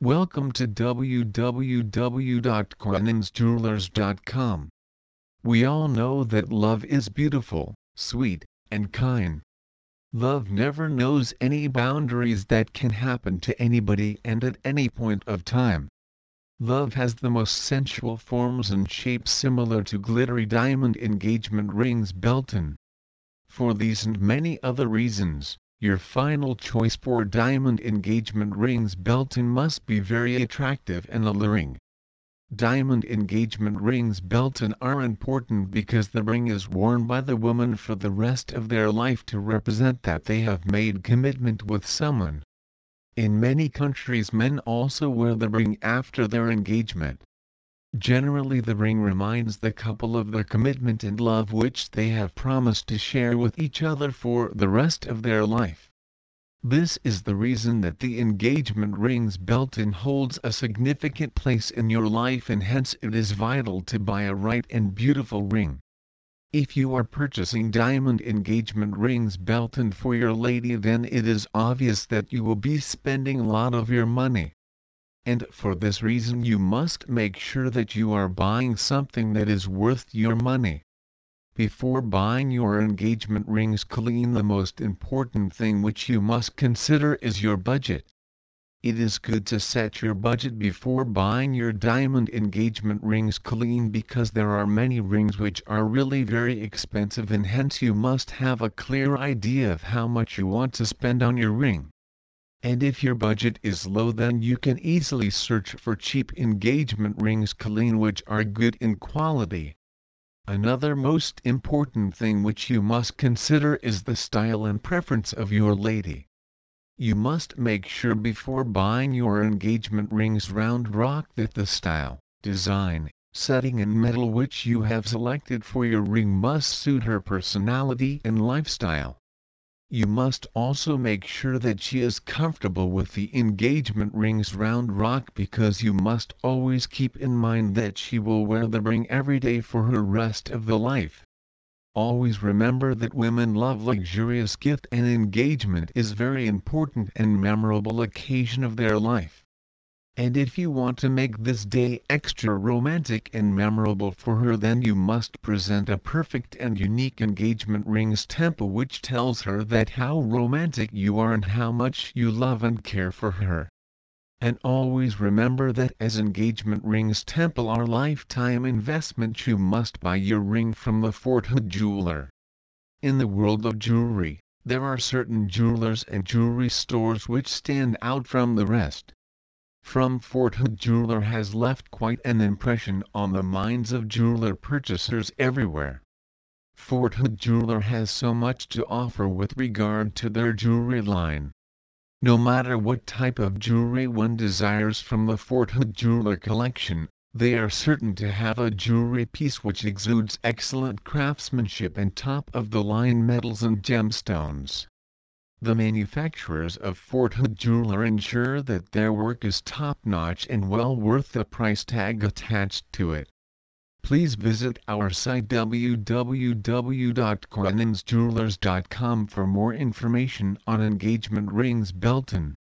Welcome to www.quenansjewelers.com. We all know that love is beautiful, sweet, and kind. Love never knows any boundaries that can happen to anybody and at any point of time. Love has the most sensual forms and shapes similar to glittery diamond engagement rings Belton. For these and many other reasons, your final choice for diamond engagement rings Belton must be very attractive and alluring. Diamond engagement rings Belton are important because the ring is worn by the woman for the rest of their life to represent that they have made commitment with someone. In many countries men also wear the ring after their engagement. Generally the ring reminds the couple of the commitment and love which they have promised to share with each other for the rest of their life. This is the reason that the engagement rings Belton holds a significant place in your life and hence it is vital to buy a right and beautiful ring. If you are purchasing diamond engagement rings Belton for your lady then it is obvious that you will be spending a lot of your money and for this reason you must make sure that you are buying something that is worth your money. Before buying your engagement rings Killeen the most important thing which you must consider is your budget. It is good to set your budget before buying your diamond engagement rings Killeen because there are many rings which are really very expensive and hence you must have a clear idea of how much you want to spend on your ring. And if your budget is low then you can easily search for cheap engagement rings Killeen which are good in quality. Another most important thing which you must consider is the style and preference of your lady. You must make sure before buying your engagement rings round rock that the style, design, setting and metal which you have selected for your ring must suit her personality and lifestyle. You must also make sure that she is comfortable with the engagement rings round rock because you must always keep in mind that she will wear the ring every day for her rest of the life. Always remember that women love luxurious gift and engagement is very important and memorable occasion of their life. And if you want to make this day extra romantic and memorable for her then you must present a perfect and unique engagement rings temple which tells her that how romantic you are and how much you love and care for her. And always remember that as engagement rings temple are lifetime investment you must buy your ring from the Fort Hood jeweler. In the world of jewelry, there are certain jewelers and jewelry stores which stand out from the rest from Fort Hood jeweler has left quite an impression on the minds of jeweler purchasers everywhere. Fort Hood jeweler has so much to offer with regard to their jewelry line. No matter what type of jewelry one desires from the Fort Hood jeweler collection, they are certain to have a jewelry piece which exudes excellent craftsmanship and top-of-the-line metals and gemstones. The manufacturers of Fort Hood jeweler ensure that their work is top-notch and well worth the price tag attached to it. Please visit our site www.quenansjewelers.com for more information on engagement rings Belton.